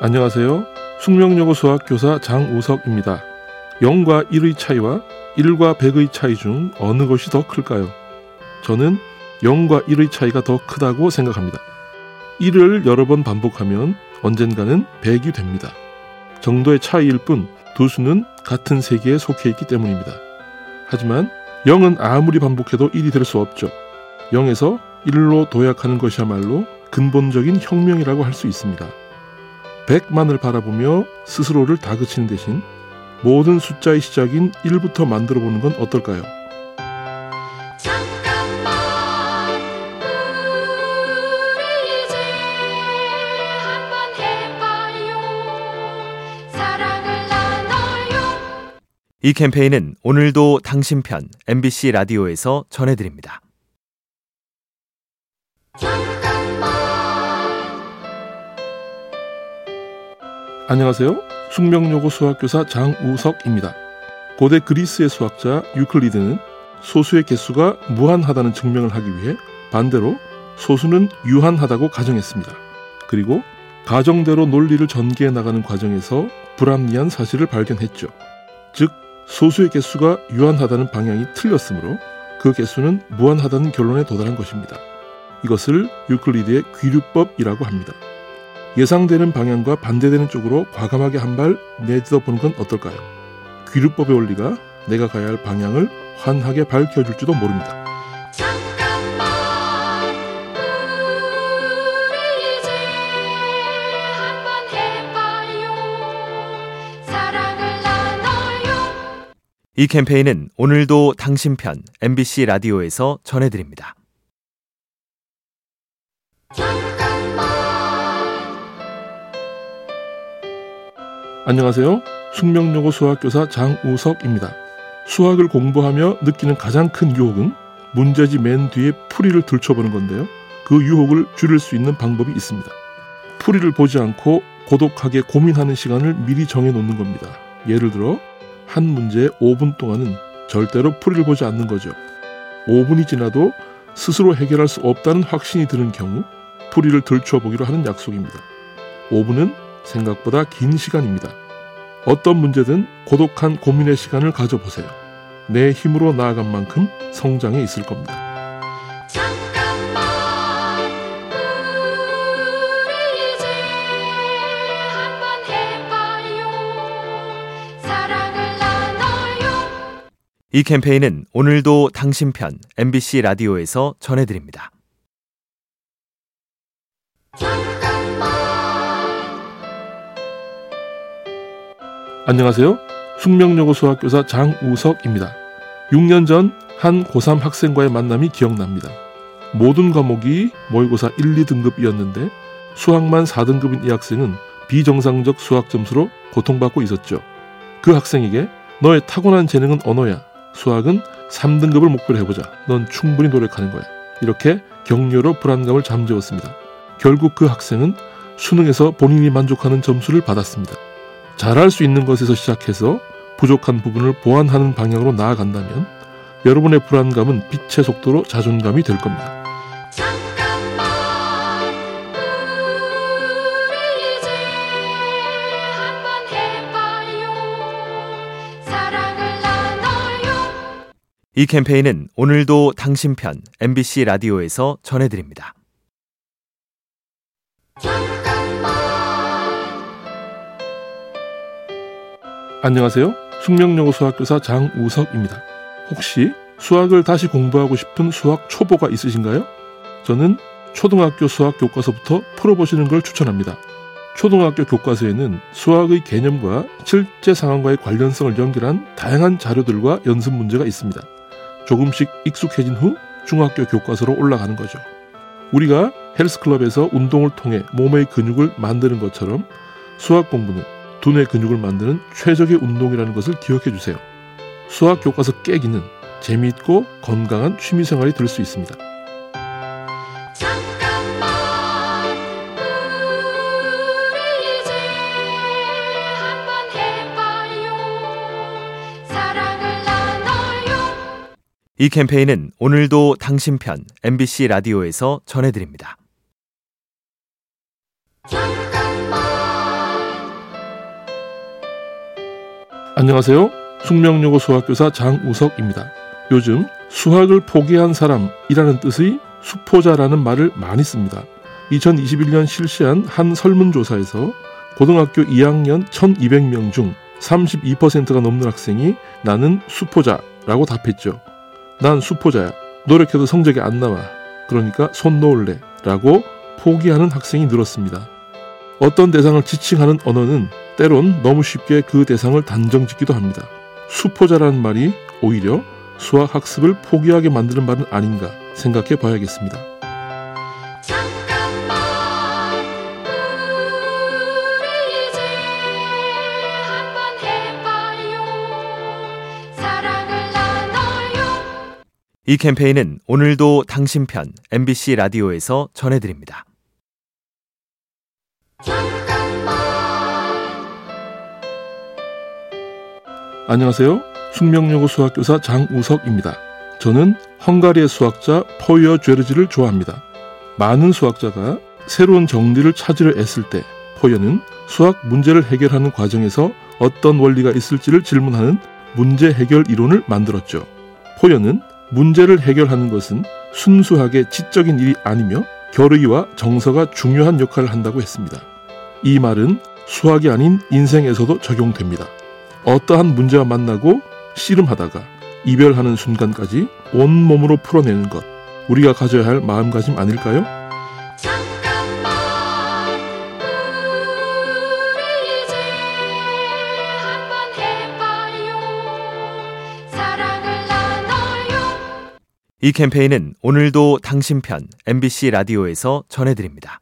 안녕하세요. 숙명여고 수학교사 장우석입니다. 0과 1의 차이와 1과 100의 차이 중 어느 것이 더 클까요? 저는 0과 1의 차이가 더 크다고 생각합니다. 1을 여러 번 반복하면 언젠가는 100이 됩니다. 정도의 차이일 뿐 두 수는 같은 세계에 속해 있기 때문입니다. 하지만 0은 아무리 반복해도 1이 될 수 없죠. 0에서 1로 도약하는 것이야말로 근본적인 혁명이라고 할 수 있습니다. 100만을 바라보며 스스로를 다그치는 대신 모든 숫자의 시작인 1부터 만들어 보는 건 어떨까요? 잠깐만 우리 이제 한번 해봐요 사랑을 나눠요 이 캠페인은 오늘도 당신 편 MBC 라디오에서 전해드립니다. 안녕하세요. 숙명여고 수학교사 장우석입니다. 고대 그리스의 수학자 유클리드는 소수의 개수가 무한하다는 증명을 하기 위해 반대로 소수는 유한하다고 가정했습니다. 그리고 가정대로 논리를 전개해 나가는 과정에서 불합리한 사실을 발견했죠. 즉, 소수의 개수가 유한하다는 방향이 틀렸으므로 그 개수는 무한하다는 결론에 도달한 것입니다. 이것을 유클리드의 귀류법이라고 합니다. 예상되는 방향과 반대되는 쪽으로 과감하게 한 발 내딛어 보는 건 어떨까요? 귀류법의 원리가 내가 가야 할 방향을 환하게 밝혀줄지도 모릅니다. 잠깐만 우리 이제 한번 해봐요 사랑을 나눠요 이 캠페인은 오늘도 당신 편 MBC 라디오에서 전해드립니다. 안녕하세요. 숙명여고 수학교사 장우석입니다. 수학을 공부하며 느끼는 가장 큰 유혹은 문제지 맨 뒤에 풀이를 들춰보는 건데요. 그 유혹을 줄일 수 있는 방법이 있습니다. 풀이를 보지 않고 고독하게 고민하는 시간을 미리 정해놓는 겁니다. 예를 들어 한 문제 5분 동안은 절대로 풀이를 보지 않는 거죠. 5분이 지나도 스스로 해결할 수 없다는 확신이 드는 경우 풀이를 들춰보기로 하는 약속입니다. 5분은 생각보다 긴 시간입니다. 어떤 문제든 고독한 고민의 시간을 가져보세요. 내 힘으로 나아간 만큼 성장해 있을 겁니다. 잠깐만 우리 이제 한번 해봐요 사랑을 나눠요 이 캠페인은 오늘도 당신 편 MBC 라디오에서 전해드립니다. 안녕하세요. 숙명여고 수학교사 장우석입니다. 6년 전 한 고3 학생과의 만남이 기억납니다. 모든 과목이 모의고사 1, 2등급이었는데 수학만 4등급인 이 학생은 비정상적 수학 점수로 고통받고 있었죠. 그 학생에게 너의 타고난 재능은 언어야. 수학은 3등급을 목표로 해보자. 넌 충분히 노력하는 거야. 이렇게 격려로 불안감을 잠재웠습니다. 결국 그 학생은 수능에서 본인이 만족하는 점수를 받았습니다. 잘할 수 있는 것에서 시작해서 부족한 부분을 보완하는 방향으로 나아간다면 여러분의 불안감은 빛의 속도로 자존감이 될 겁니다. 잠깐만 우리 이제 한번 해봐요 사랑을 나눠요 이 캠페인은 오늘도 당신 편 MBC 라디오에서 전해드립니다. 안녕하세요. 숙명여고 수학교사 장우석입니다. 혹시 수학을 다시 공부하고 싶은 수학 초보가 있으신가요? 저는 초등학교 수학 교과서부터 풀어보시는 걸 추천합니다. 초등학교 교과서에는 수학의 개념과 실제 상황과의 관련성을 연결한 다양한 자료들과 연습 문제가 있습니다. 조금씩 익숙해진 후 중학교 교과서로 올라가는 거죠. 우리가 헬스클럽에서 운동을 통해 몸의 근육을 만드는 것처럼 수학 공부는 두뇌 근육을 만드는 최적의 운동이라는 것을 기억해 주세요. 수학 교과서 깨기는 재미있고 건강한 취미 생활이 될 수 있습니다. 잠깐만 우리 이제 한번 해봐요 사랑을 나눠요 이 캠페인은 오늘도 당신 편 MBC 라디오에서 전해드립니다. 안녕하세요. 숙명여고 수학교사 장우석입니다. 요즘 수학을 포기한 사람이라는 뜻의 수포자라는 말을 많이 씁니다. 2021년 실시한 한 설문조사에서 고등학교 2학년 1200명 중 32%가 넘는 학생이 나는 수포자라고 답했죠. 난 수포자야. 노력해도 성적이 안 나와. 그러니까 손 놓을래. 라고 포기하는 학생이 늘었습니다. 어떤 대상을 지칭하는 언어는 때론 너무 쉽게 그 대상을 단정 짓기도 합니다. 수포자라는 말이 오히려 수학 학습을 포기하게 만드는 말은 아닌가 생각해 봐야겠습니다. 잠깐만 우리 이제 한번 해봐요 사랑을 나눠요 이 캠페인은 오늘도 당신 편 MBC 라디오에서 전해드립니다. 안녕하세요. 숙명여고 수학교사 장우석입니다. 저는 헝가리의 수학자 포이어 죄르지를 좋아합니다. 많은 수학자가 새로운 정리를 찾으려 애쓸 때 포이어는 수학 문제를 해결하는 과정에서 어떤 원리가 있을지를 질문하는 문제 해결 이론을 만들었죠. 포이어는 문제를 해결하는 것은 순수하게 지적인 일이 아니며 결의와 정서가 중요한 역할을 한다고 했습니다. 이 말은 수학이 아닌 인생에서도 적용됩니다. 어떠한 문제와 만나고 씨름하다가 이별하는 순간까지 온몸으로 풀어내는 것. 우리가 가져야 할 마음가짐 아닐까요? 잠깐만 우리 이제 한번 해봐요 사랑을 나눠요 이 캠페인은 오늘도 당신 편 MBC 라디오에서 전해드립니다.